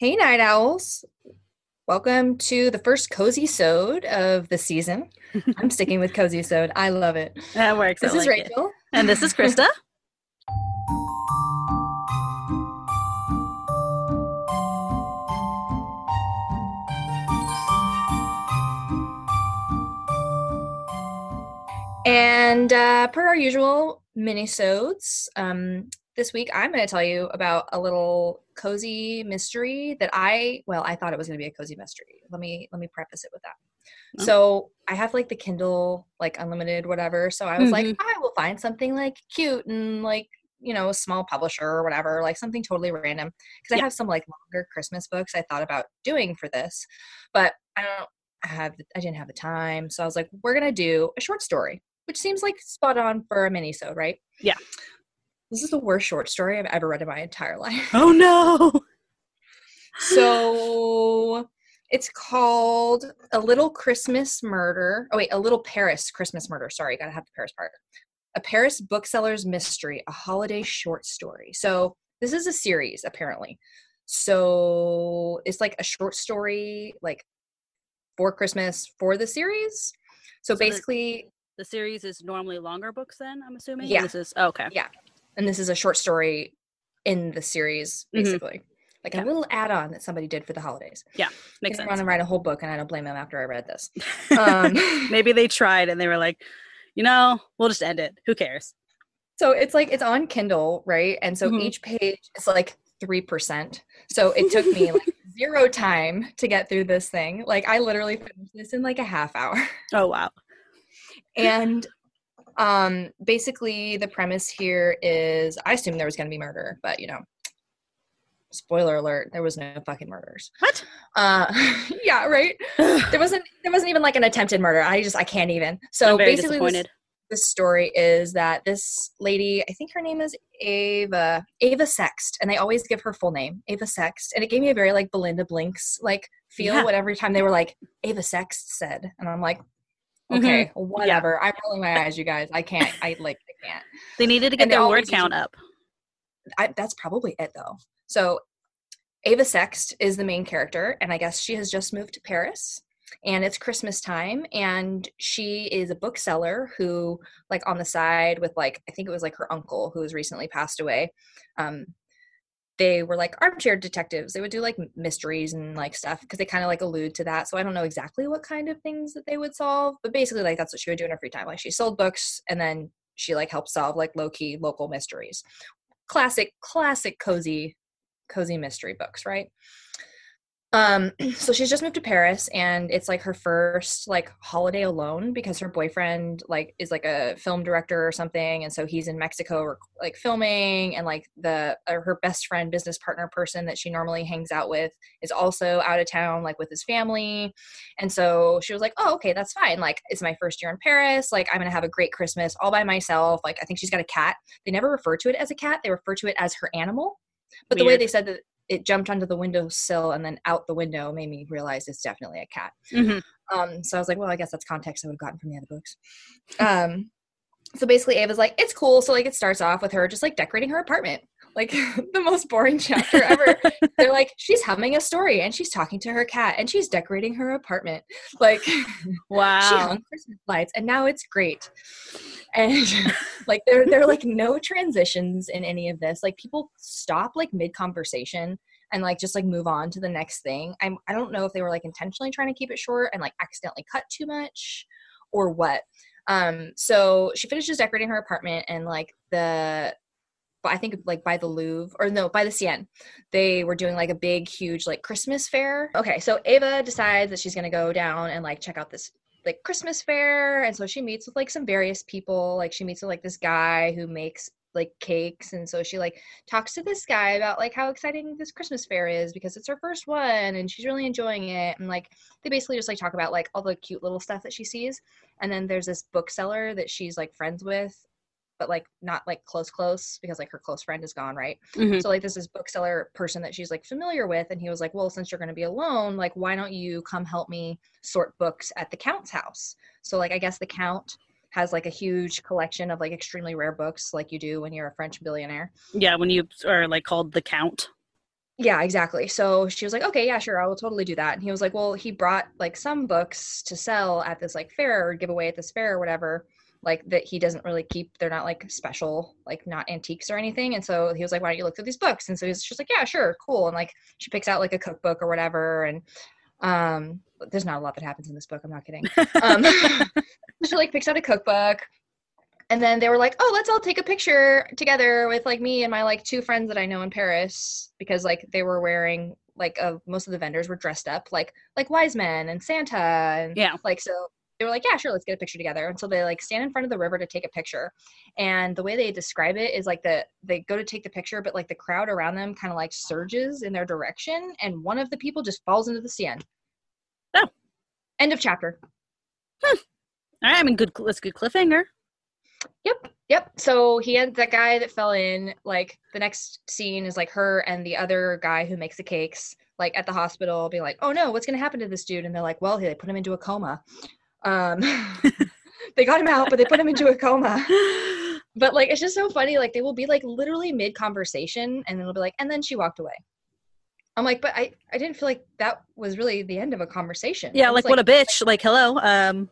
Hey, night owls. Welcome to the first cozy sode of the season. I'm sticking with cozy sode. I love it. That works. This I is like it. Rachel. And this is Krista. And uh, per our usual mini-sodes, um, this week I'm going to tell you about a little cozy mystery that I, well, I thought it was going to be a cozy mystery. Let me let me preface it with that. Oh. So I have like the Kindle, like unlimited, whatever. So I was like, Mhm. I will find something like cute and like you know, small publisher or whatever, like something totally random. Because I have some like longer Christmas books I thought about doing for this, but I don't have, I didn't have the time. So I was like, we're gonna do a short story, which seems like spot on for a mini so right? Yeah. This is the worst short story I've ever read in my entire life. Oh no. So it's called A Little Christmas Murder. Oh wait, A Little Paris Christmas Murder. Sorry, gotta have the Paris part. A Paris bookseller's mystery, a holiday short story. So this is a series apparently. So it's like a short story, like for Christmas for the series. So, So the- basically, The series is normally longer books then, I'm assuming? Yeah. This is oh, okay. Yeah. And this is a short story in the series, Mhm. basically. Like Yeah. a little add-on that somebody did for the holidays. yeah Makes want sense. to write a whole book, and I don't blame them after I read this. Um, Maybe they tried and they were like, you know, we'll just end it. Who cares? so it's like it's on Kindle, right? And so Mhm. each page is like three percent. So it took me like zero time to get through this thing. Like I literally finished this in like a half hour. Oh wow. And um basically the premise here is I assumed there was gonna be murder, but you know, spoiler alert, there was no fucking murders. What? Uh yeah, right. There wasn't there wasn't even like an attempted murder. I just I can't even. So basically this, this story is that this lady, I think her name is Ava, Ava Sext, and they always give her full name, Ava Sext, and it gave me a very like Belinda Blinked like feel. Yeah. What every time they were like Ava Sext said, and I'm like, Okay, whatever. I'm rolling my eyes, you guys. I can't. I like I can't. They needed to get and their word count up. I, that's probably it though. So Ava Sext is the main character, and I guess she has just moved to Paris. And it's Christmas time, and she is a bookseller who, like, on the side with like I think it was like her uncle who has recently passed away. Um, they were like armchair detectives. They would do like mysteries and like stuff because they kind of like allude to that. So I don't know exactly what kind of things that they would solve, but basically like that's what she would do in her free time. Like she sold books and then she like helped solve like low key local mysteries classic classic cozy cozy mystery books right um so she's just moved to paris and it's like her first like holiday alone because her boyfriend like is like a film director or something and so he's in mexico or like filming and like the uh, her best friend business partner person that she normally hangs out with is also out of town like with his family. And so she was like oh okay that's fine. Like it's my first year in paris. Like i'm gonna have a great christmas all by myself. Like i think she's got a cat. They never refer to it as a cat. They refer to it as her animal. But the way they said that it jumped onto the windowsill and then out the window made me realize it's definitely a cat. Mhm. um so i was like well i guess that's context i would have gotten from the other books. Um so basically ava's like it's cool. So like it starts off with her just like decorating her apartment like the most boring chapter ever they're like she's humming a story and she's talking to her cat and she's decorating her apartment like wow. she hung Christmas lights, and now it's great. And like there, there are like no transitions in any of this. Like people stop like mid conversation and like just like move on to the next thing. I'm I don't know if they were like intentionally trying to keep it short and like accidentally cut too much or what. Um, so she finishes decorating her apartment and like the I think like by the Louvre or no, by the Seine, they were doing like a big, huge like Christmas fair. Okay, so Ava decides that she's gonna go down and like check out this like Christmas fair, and so she meets with like some various people. Like she meets with like this guy who makes like cakes, and so she like talks to this guy about like how exciting this Christmas fair is because it's her first one, and she's really enjoying it. And like they basically just like talk about like all the cute little stuff that she sees. And then there's this bookseller that she's like friends with but like not like close close because like her close friend is gone right Mhm. so like this is bookseller person that she's like familiar with and he was like well since you're going to be alone like why don't you come help me sort books at the count's house so like i guess the count has like a huge collection of like extremely rare books like you do when you're a french billionaire Yeah, when you are like called the count. yeah, exactly. So she was like, okay, yeah, sure, I will totally do that. And he was like, well, he brought like some books to sell at this like fair or give away at this fair or whatever, like that he doesn't really keep. They're not like special, like not antiques or anything. And so he was like, why don't you look through these books? And so he's just like, yeah, sure, cool. And like she picks out like a cookbook or whatever. And um, there's not a lot that happens in this book. I'm not kidding. Um, she like picks out a cookbook and then they were like oh let's all take a picture together with like me and my like two friends that i know in paris because like they were wearing like uh, most of the vendors were dressed up like like wise men and santa and Yeah. like so they were like yeah sure let's get a picture together and so they like stand in front of the river to take a picture and the way they describe it is like the they go to take the picture but like the crowd around them kind of like surges in their direction and one of the people just falls into the sea Oh. end of chapter hmm. All right, I mean, good. That's a good cliffhanger. Yep. Yep. So he had that guy that fell in. Like the next scene is like her and the other guy who makes the cakes, like at the hospital, being like, "Oh no, what's gonna happen to this dude?" And they're like, "Well, he they put him into a coma. Um, they got him out, but they put him into a coma." But like, it's just so funny. Like they will be like literally mid conversation, and then they'll be like, "And then she walked away." I'm like, but I I didn't feel like that was really the end of a conversation. yeah, was like, what a bitch. Like, hello. Um,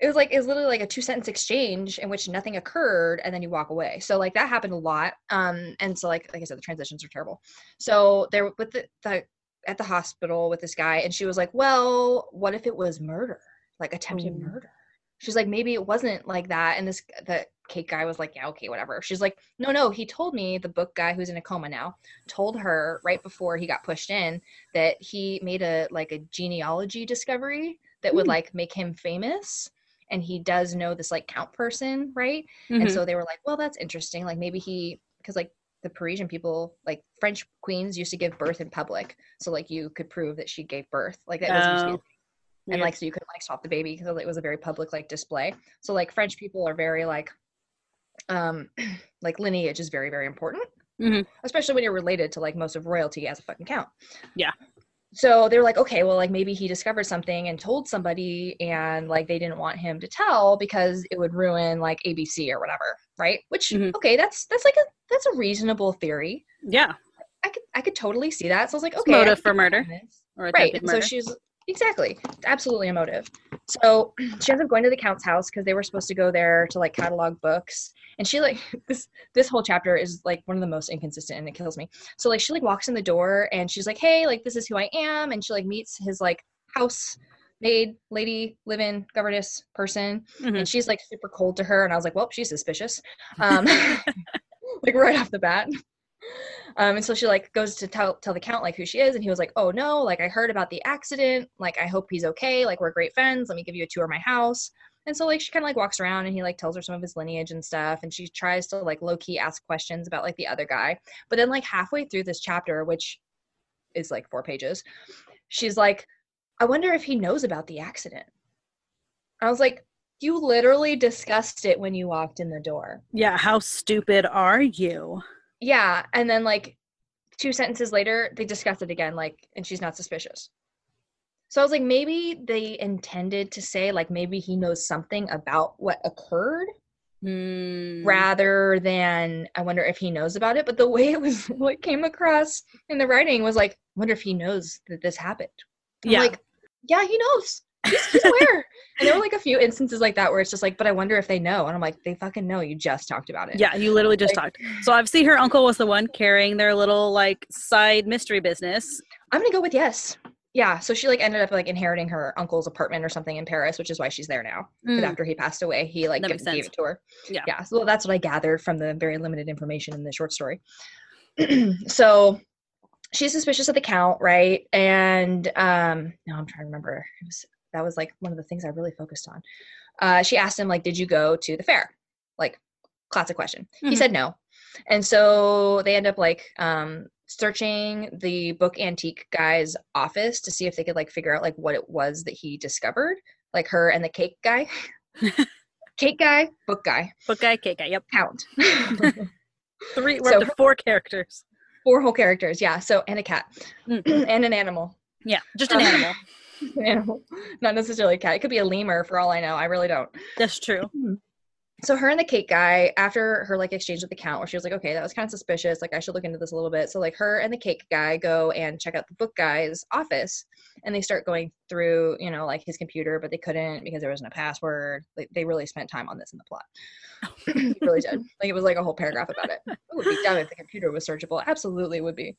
it was like it was literally like a two sentence exchange in which nothing occurred and then you walk away so like that happened a lot um and so like like i said the transitions are terrible so they're with the, the at the hospital with this guy and she was like well what if it was murder like attempted Ooh. murder. She's like maybe it wasn't like that. And this the cake guy was like yeah okay whatever. She's like no no he told me the book guy who's in a coma now told her right before he got pushed in that he made a like a genealogy discovery that would Hmm. like make him famous. And he does know this like count person right? Mhm. and so they were like well that's interesting. Like maybe he because like the parisian people like french queens used to give birth in public. So like you could prove that she gave birth. Like that was used to be a Oh, thing. and like so you could like swap the baby because it was a very public like display so like french people are very like um like lineage is very very important Mhm. especially when you're related to like most of royalty as a fucking count Yeah. so they were like okay well like maybe he discovered something and told somebody and like they didn't want him to tell because it would ruin like abc or whatever right which Mhm. okay that's that's like a that's a reasonable theory yeah, i could i could totally see that so i was like okay motive for murder. or right and so she's exactly. Absolutely a motive so she ends up going to the count's house because they were supposed to go there to like catalog books. And she like this this whole chapter is like one of the most inconsistent and it kills me. So like she like walks in the door and she's like hey like this is who i am. And she like meets his like house maid lady live-in governess person. Mhm. and she's like super cold to her. And i was like well she's suspicious. Um like right off the bat um and so she like goes to tell tell the count like who she is and he was like oh no like i heard about the accident. Like i hope he's okay. Like we're great friends. Let me give you a tour of my house. And so like she kind of like walks around and he like tells her some of his lineage and stuff and she tries to like low key ask questions about like the other guy. But then like halfway through this chapter which is like four pages she's like i wonder if he knows about the accident. I was like you literally discussed it when you walked in the door. Yeah, how stupid are you? Yeah and then like two sentences later they discuss it again like and she's not suspicious so i was like maybe they intended to say like maybe he knows something about what occurred Hmm. rather than i wonder if he knows about it but the way it was what came across in the writing was like I wonder if he knows that this happened I'm Yeah. like yeah he knows aware and there were like a few instances like that where it's just like but i wonder if they know and i'm like they fucking know you just talked about it Yeah, you literally just Like- talked. So obviously her uncle was the one carrying their little like side mystery business. I'm gonna go with yes. Yeah, so she like ended up like inheriting her uncle's apartment or something in Paris, which is why she's there now. Because Mm. after he passed away, he like That g- makes gave it to her. Yeah. Yeah. So that's what I gathered from the very limited information in the short story. so she's suspicious of the count, right? And um no, I'm trying to remember. It was that was like one of the things I really focused on. Uh she asked him, like, did you go to the fair? Like classic question. He Mhm. said no. And so they end up like um searching the book antique guy's office to see if they could like figure out like what it was that he discovered, like her and the cake guy. cake guy, book guy, Book guy, cake guy. Yep. count. Three. We're So- up to four characters. Four whole characters, yeah. So and a cat. Mm. and an animal. Yeah, just an Um, animal. An animal. Not necessarily a cat. It could be a lemur for all I know. I really don't. That's true. Hmm. so her and the cake guy after her like exchange with the count where she was like okay that was kind of suspicious like i should look into this a little bit so like her and the cake guy go and check out the book guy's office and they start going through you know like his computer but they couldn't because there wasn't a password like they really spent time on this in the plot really did like it was like a whole paragraph about it it would be dumb if the computer was searchable absolutely would be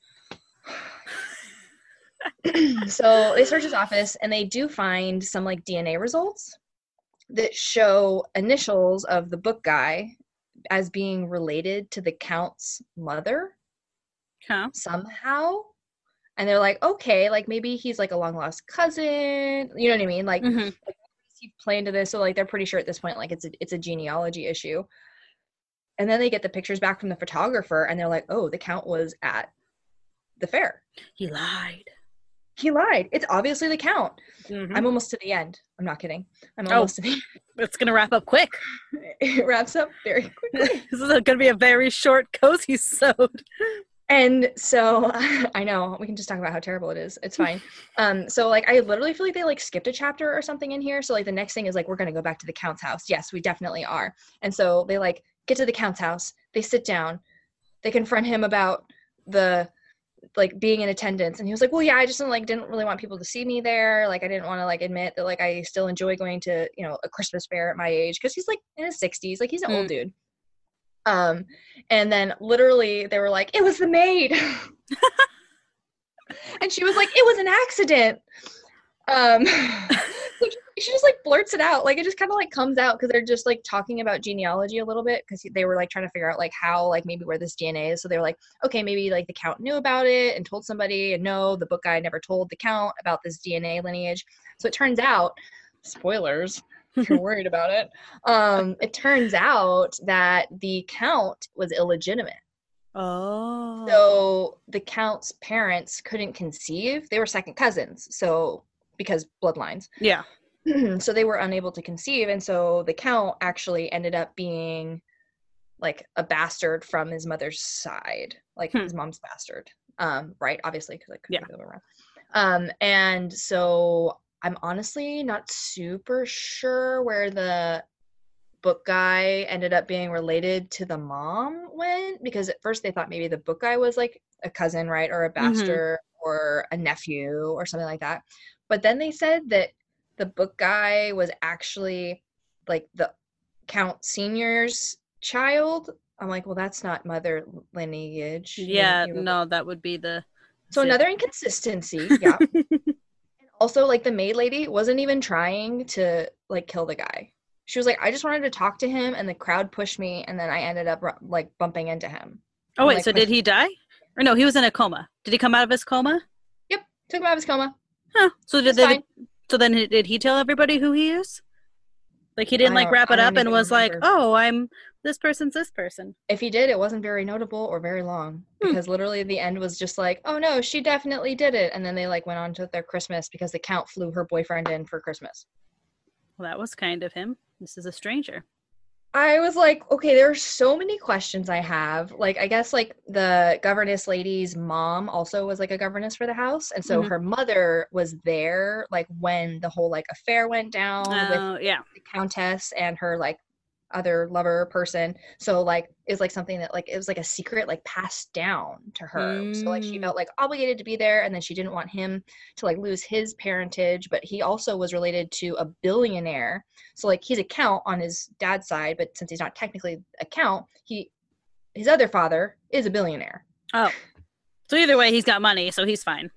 so they search his office and they do find some like dna results that show initials of the book guy as being related to the count's mother Huh? somehow and they're like okay like maybe he's like a long lost cousin you know what i mean like Mhm. he play into this so like they're pretty sure at this point like it's a, it's a genealogy issue and then they get the pictures back from the photographer and they're like oh the count was at the fair He lied. He lied. It's obviously the count. Mhm. i'm almost to the end. I'm not kidding. I'm Oh. almost to the It's gonna wrap up quick. it wraps up very quickly. This is gonna be a very short cozy sode. and so i know we can just talk about how terrible it is. It's fine. Um so like i literally feel like they like skipped a chapter or something in here. So like the next thing is like we're gonna go back to the count's house. Yes we definitely are. And so they like get to the count's house. They sit down. They confront him about the like being in attendance and he was like well yeah i just didn't like didn't really want people to see me there like i didn't want to like admit that like i still enjoy going to you know a christmas fair at my age because he's like in his 60s like he's an old Mm. dude. Um and then literally they were like it was the maid. And she was like it was an accident. Um she just like blurts it out. Like it just kind of like comes out because they're just like talking about genealogy a little bit because they were like trying to figure out like how like maybe where this dna is. So they were like okay maybe like the count knew about it and told somebody and no the book guy never told the count about this dna lineage. So it turns out spoilers if you're worried about it um it turns out that the count was illegitimate. Oh. so the count's parents couldn't conceive. They were second cousins so because bloodlines. Yeah. so they were unable to conceive and so the count actually ended up being like a bastard from his mother's side like Hmm. his mom's bastard um right obviously because i couldn't Yeah. think of the other way around. um and so i'm honestly not super sure where the book guy ended up being related to the mom went because at first they thought maybe the book guy was like a cousin right or a bastard or a nephew or something like that but then they said that the book guy was actually like the count senior's child i'm like well that's not mother lineage Yeah. you know, No, that would be the. so Sid. another inconsistency yeah and also like the maid lady wasn't even trying to like kill the guy she was like i just wanted to talk to him and the crowd pushed me and then i ended up like bumping into him Oh wait. like, so did he die? Or no? He was in a coma. Did he come out of his coma? Yep, took him out of his coma Huh. So did they? fine. So then, he- did he tell everybody who he is? Like he didn't like wrap it up and was like, "Oh, I'm this person's this person." if he did it wasn't very notable or very long Hmm. because literally the end was just like oh no she definitely did it and then they like went on to their christmas because the count flew her boyfriend in for christmas Well, that was kind of him. This is a stranger. I was like, okay, there are so many questions I have. Like, I guess like the governess lady's mom also was like a governess for the house, and so Mhm. her mother was there like when the whole like affair went down with Oh, yeah. the countess and her like other lover person. So like it's like something that like it was like a secret like passed down to her. So like she Mm. felt like obligated to be there, and then she didn't want him to like lose his parentage, but he also was related to a billionaire. So like he's a count on his dad's side, but since he's not technically a count, he his other father is a billionaire. Oh. So either way, he's got money, so he's fine.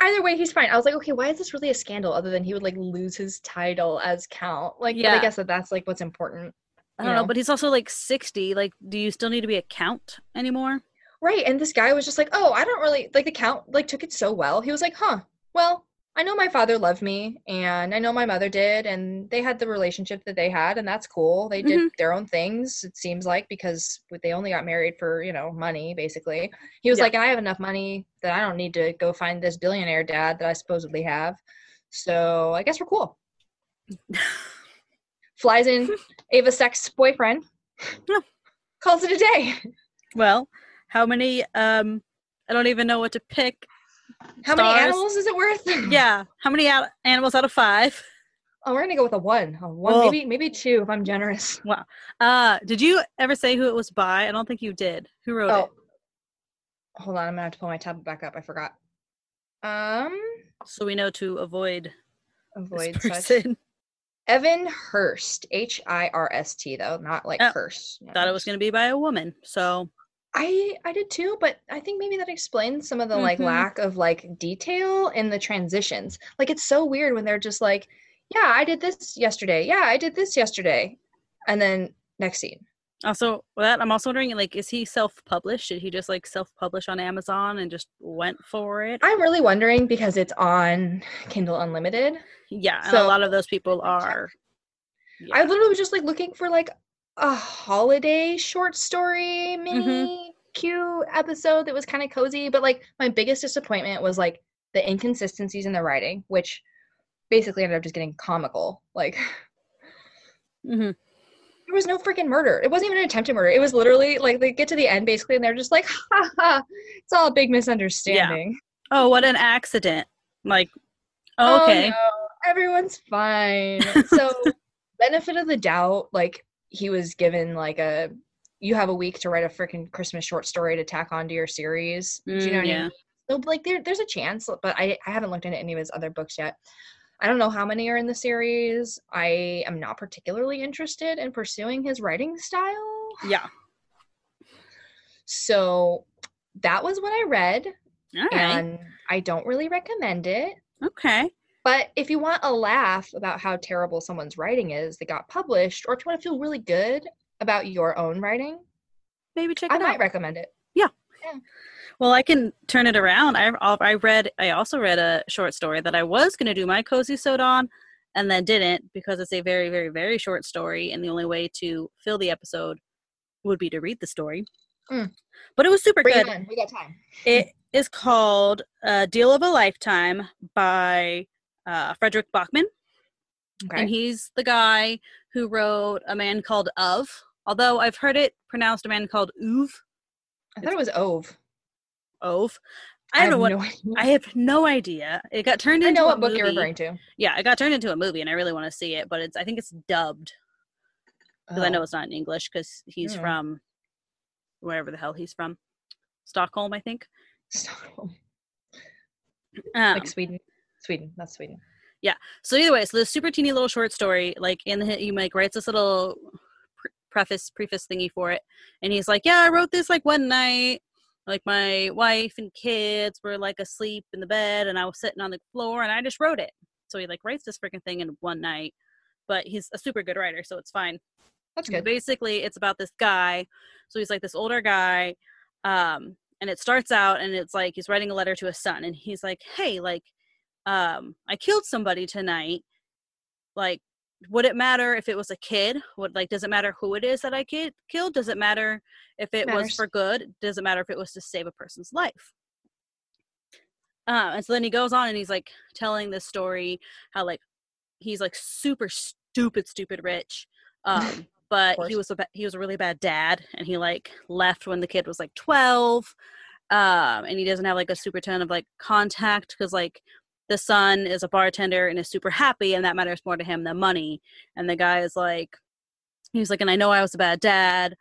Either way, he's fine. I was like, okay, why is this really a scandal? Other than he would like lose his title as count. Like, but Yeah. I guess that that's like what's important. I don't know, know. but he's also like 60. Like, do you still need to be a count anymore? Right. And this guy was just like, oh, I don't really like the count, like, took it so well. He was like, huh, well, I know my father loved me and I know my mother did. And they had the relationship that they had. And that's cool. They did mm-hmm. their own things, it seems like, because they only got married for, you know, money, basically. He was Yeah. like, I have enough money that I don't need to go find this billionaire dad that I supposedly have. So I guess we're cool. Flies in Ava's Sext's boyfriend, Yeah. calls it a day. Well, how many? Um, I don't even know what to pick. How many animals is it worth? Yeah, how many out- animals out of five? Oh, we're gonna go with a one. A one, Oh. maybe maybe two if I'm generous. Wow. Uh, did you ever say who it was by? I don't think you did. Who wrote Oh, it? hold on. I'm gonna have to pull my tablet back up. I forgot. Um, So we know to avoid avoid person. Evan Hirst, H I R S T though, not like Oh, Hurst. Thought it was going to be by a woman. So I I did too, but I think maybe that explains some of the like Mhm. lack of like detail in the transitions. Like it's so weird when they're just like, "Yeah, I did this yesterday. Yeah, I did this yesterday," and then next scene. Also with that, I'm also wondering, like, is he self-published? Did he just like self-publish on Amazon and just went for it? I'm really wondering because it's on Kindle Unlimited. yeah, and a lot of those people Let me check. are. I literally was just like looking for like a holiday short story mini cute episode that was kind of cozy. But like my biggest disappointment was like the inconsistencies in the writing, which basically ended up just getting comical. Like Mhm. There was no freaking murder. It wasn't even an attempted murder. It was literally like they get to the end basically and they're just like, ha ha, it's all a big misunderstanding. Yeah. Oh, what an accident! Like, Oh, okay, no, everyone's fine. So, benefit of the doubt, like he was given like a you have a week to write a freaking Christmas short story to tack onto your series. Do you know Mm, what I yeah. mean? So like there, there's a chance, but I, I haven't looked into any of his other books yet. I don't know how many are in the series. I am not particularly interested in pursuing his writing style. yeah. So that was what I read, All right. and I don't really recommend it. Okay. But if you want a laugh about how terrible someone's writing is that got published, or if you want to feel really good about your own writing, Maybe check it out. I might out. recommend it. Well, I can turn it around. I I read I also read a short story that I was going to do my cozy sode on and then didn't because it's a very very very short story and the only way to fill the episode would be to read the story. Mm. But it was super Bring good. it. We got time. It is called A Deal of a Lifetime by uh, Fredrik Backman. Okay. And he's the guy who wrote A Man Called Of. Although I've heard it pronounced A Man Called Uv. I thought it was Ove. Ove. I don't know what. no. I have no idea. It got turned I into know a what book you're movie. referring to. Yeah, it got turned into a movie, and I really want to see it. But it's I think it's dubbed because I know Oh. it's not in English because he's Hmm. from wherever the hell he's from, Stockholm, I think. Stockholm. Um, like Sweden. Sweden, that's Sweden. Yeah. So either way, so this super teeny little short story, like in the he like writes this little preface preface thingy for it, and he's like, yeah, I wrote this like one night. Like my wife and kids were like asleep in the bed, and I was sitting on the floor, and I just wrote it. So he like writes this freaking thing in one night, but he's a super good writer, so it's fine. That's good. Basically, it's about this guy. So he's like this older guy, um, and it starts out, and it's like he's writing a letter to his son, and he's like, "Hey, like, um, I killed somebody tonight. Like, would it matter if it was a kid? Would like, does it matter who it is that I kid killed? Does it matter if it was for good? Does it matter if it was to save a person's life?" Uh, and so then he goes on and he's like telling this story how like he's like super stupid, stupid rich. Um, but he was a ba- he was a really bad dad, and he like left when the kid was like twelve. Um, and he doesn't have like a super ton of like contact because like the son is a bartender and is super happy, and that matters more to him than money. And the guy is like, he's like, and I know I was a bad dad,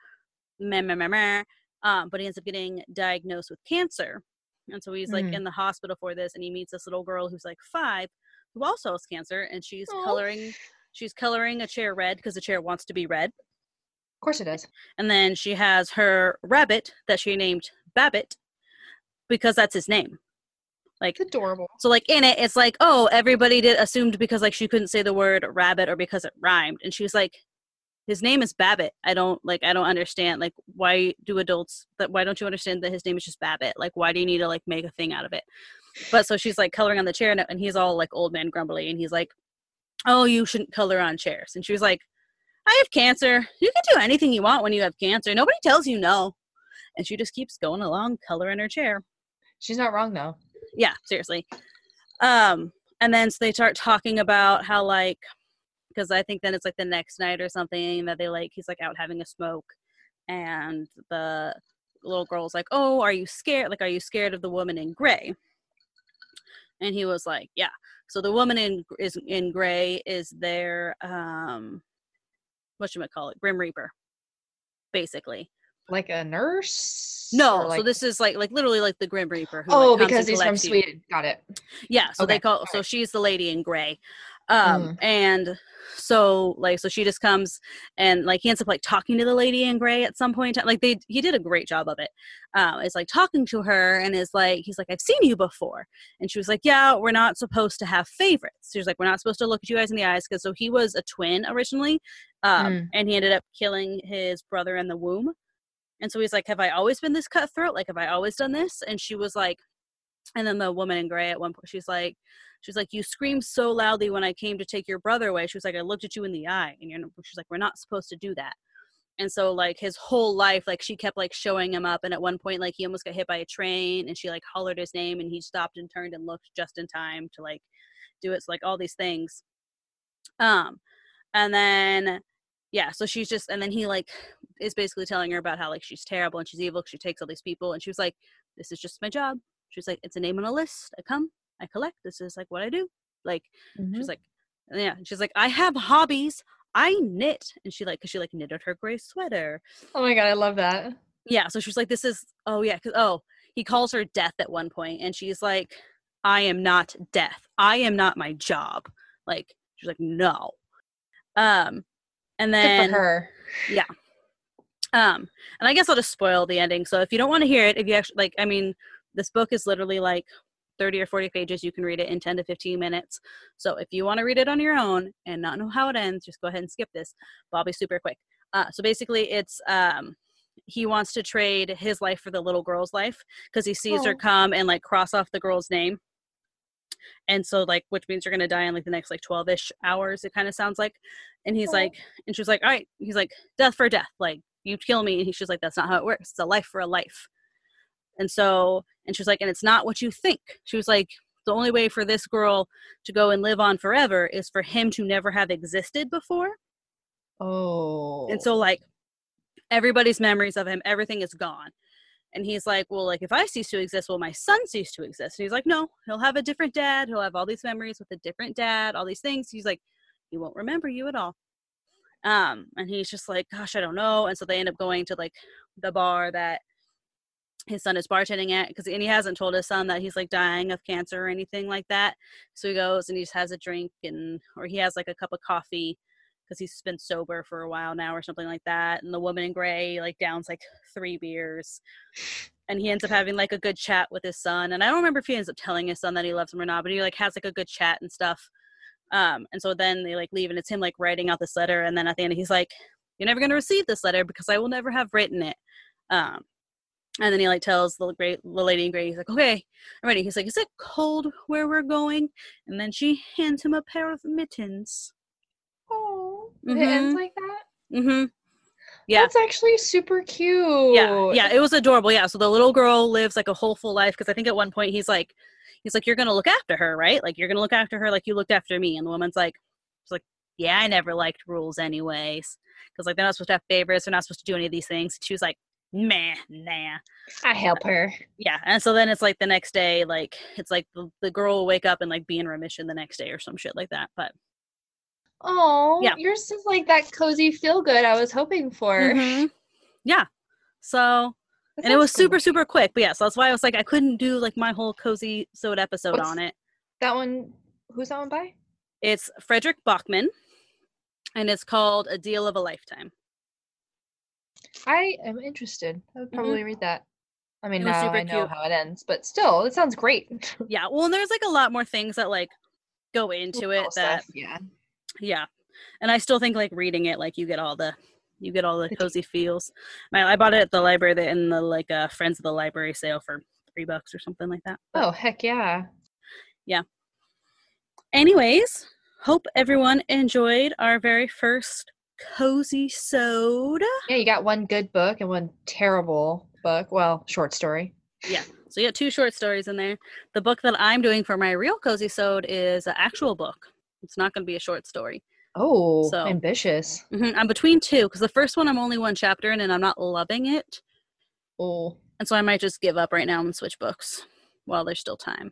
meh, meh, meh, meh. Um, but he ends up getting diagnosed with cancer. And so he's like Mm. in the hospital for this, and he meets this little girl who's like five, who also has cancer, and she's Aw. coloring. She's coloring a chair red because the chair wants to be red. Of course it is. And then she has her rabbit that she named Babbitt because that's his name. Like It's adorable. so like in it it's like, oh, everybody did assumed because like she couldn't say the word rabbit or because it rhymed. And she was like, his name is Babbitt. I don't like I don't understand. Like why do adults that why don't you understand that his name is just Babbitt? Like why do you need to like make a thing out of it? But so she's like coloring on the chair and, and he's all like old man grumbly and he's like, Oh, you shouldn't color on chairs. And she was like, I have cancer. You can do anything you want when you have cancer. Nobody tells you no. And she just keeps going along coloring her chair She's not wrong though. Yeah seriously um and then so they start talking about how like because i think then it's like the next night or something that they like he's like out having a smoke and the little girl's like oh are you scared like are you scared of the woman in gray and he was like yeah So the woman in is in gray is their um, what should I call it? Grim Reaper, basically. Like a nurse? No, like- so this is like like literally like the Grim Reaper. Who, Oh, like, because he's from you. Sweden. Got it. Yeah, so they Okay, call so she's the lady in gray. Um Mm. and so like so she just comes and like he ends up like talking to the lady in gray at some point like they he did a great job of it. Um it's like talking to her and is like he's like I've seen you before. And she was like, "Yeah, we're not supposed to have favorites." She was like, "We're not supposed to look at you guys in the eyes because so he was a twin originally. Um Mm. and he ended up killing his brother in the womb. And so he's like, "Have I always been this cutthroat? Like have I always done this?" And she was like and then the woman in gray at one point, she's like, she's like, you screamed so loudly when I came to take your brother away. She was like, I looked at you in the eye, and you're. She's like, we're not supposed to do that. And so like his whole life, like she kept like showing him up, and at one point, like he almost got hit by a train, and she like hollered his name, and he stopped and turned and looked just in time to like do it. So like all these things. Um, and then yeah, so she's just, and then he like is basically telling her about how like she's terrible and she's evil. She takes all these people, and she was like, this is just my job. She was like, it's a name on a list. I come, I collect. This is like what I do. Like Mhm. she's like, yeah. She's like, I have hobbies. I knit, and she like, cause she like knitted her gray sweater. oh my god, I love that. Yeah. So she's like, this is. Oh yeah. Cause oh, he calls her death at one point, and she's like, I am not death. I am not my job. Like she's like, no. Um, and then her. Um and i guess i'll just spoil the ending. So if you don't want to hear it if you actually like i mean this book is literally like 30 or 40 pages. You can read it in 10 to 15 minutes. So if you want to read it on your own and not know how it ends just go ahead and skip this. But i'll be super quick. Uh, so basically it's um he wants to trade his life for the little girl's life because he sees her Oh. come and like cross off the girl's name. And so like which means you're gonna die in like the next like 12ish hours it kind of sounds like. And he's Oh. like and she's like all right. He's like death for death. Like you kill me and he's just like that's not how it works. It's a life for a life. And so and she was like and it's not what you think. She was like the only way for this girl to go and live on forever is for him to never have existed before. Oh. and so oh. like everybody's memories of him everything is gone. And he's like well like if i cease to exist will my son cease to exist? And he's like no he'll have a different dad. He'll have all these memories with a different dad all these things. He's like he won't remember you at all um and he's just like gosh i don't know and so they end up going to like the bar that his son is bartending at because and he hasn't told his son that he's like dying of cancer or anything like that. So he goes and he just has a drink and or he has like a cup of coffee because he's been sober for a while now or something like that and the woman in gray like downs like three beers and he ends up having like a good chat with his son and i don't remember if he ends up telling his son that he loves him or not but he like has like a good chat and stuff um and so then they like leave and it's him like writing out this letter and then at the end he's like you're never going to receive this letter because i will never have written it um and then he like tells the great the lady in gray he's like okay i'm ready he's like is it cold where we're going and then she hands him a pair of mittens Oh. It ends Mhm. like that? mm-hmm Yeah. That's actually super cute. yeah yeah it was adorable yeah so the little girl lives like a whole full life because i think at one point he's like he's like you're gonna look after her right like you're gonna look after her like you looked after me and the woman's like she's like yeah i never liked rules anyways because like they're not supposed to have favorites they're not supposed to do any of these things she was like meh nah I help her. yeah and so then it's like the next day like it's like the, the girl will wake up and like be in remission the next day or some shit like that but Oh, Yeah. yours is like that cozy feel good I was hoping for. Mhm. yeah so That and it was cool. super super quick but yeah so that's why i was like i couldn't do like my whole cozy sode episode What's- on it That one, who's that one by? it's Fredrik Backman and it's called a deal of a lifetime I am interested. I would probably read that. I mean, Mm-hmm. Now super I know cute. how it ends, but still, it sounds great. yeah well and there's like a lot more things that like go into it that stuff, yeah. yeah and i still think like reading it like you get all the you get all the cozy feels I, I bought it at the library that in the like uh friends of the library sale for three bucks or something like that But Oh heck yeah! Yeah. Anyways hope everyone enjoyed our very first cozy sode Yeah, you got one good book and one terrible book. Well, short story. Yeah. So you got two short stories in there the book that i'm doing for my real cozy sode is an actual book it's not going to be a short story Oh, So- ambitious. Mhm, i'm between two because the first one i'm only one chapter in and i'm not loving it Oh, and so i might just give up right now and switch books while there's still time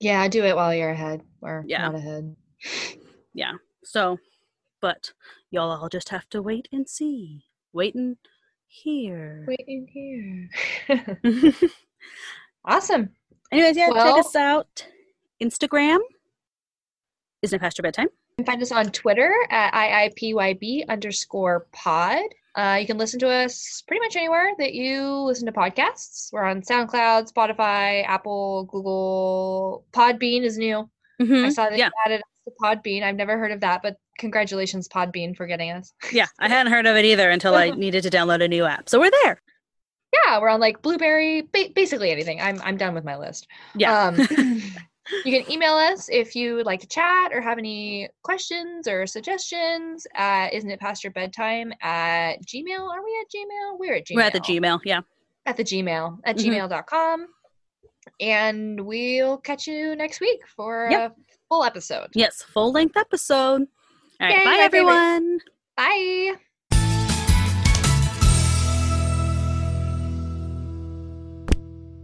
Yeah, do it while you're ahead or Yeah. not ahead. Yeah. So, but y'all all just have to wait and see. Wait and hear. Wait in here. awesome. Anyways, yeah, Well- check us out. Instagram. Isn't it past your bedtime? Can find us on Twitter at IIPYB underscore pod. Uh, you can listen to us pretty much anywhere that you listen to podcasts. We're on SoundCloud, Spotify, Apple, Google. Podbean is new. I Mhm. saw that yeah, you added us to Podbean. I've never heard of that, but congratulations, Podbean, for getting us. yeah. I hadn't heard of it either until I needed to download a new app. So we're there. Yeah, we're on like Blubrry, ba- basically anything. I'm I'm done with my list. Yeah. Um, you can email us if you would like to chat or have any questions or suggestions. Uh, isn't it past your bedtime at Gmail? Are we at Gmail? We're at Gmail. We're at the Gmail. Yeah. At the Gmail at Mhm. gmail.com. And we'll catch you next week for Yep. a full episode. Yes. Full length episode. All right. Yay, bye, my favorite. everyone. Bye.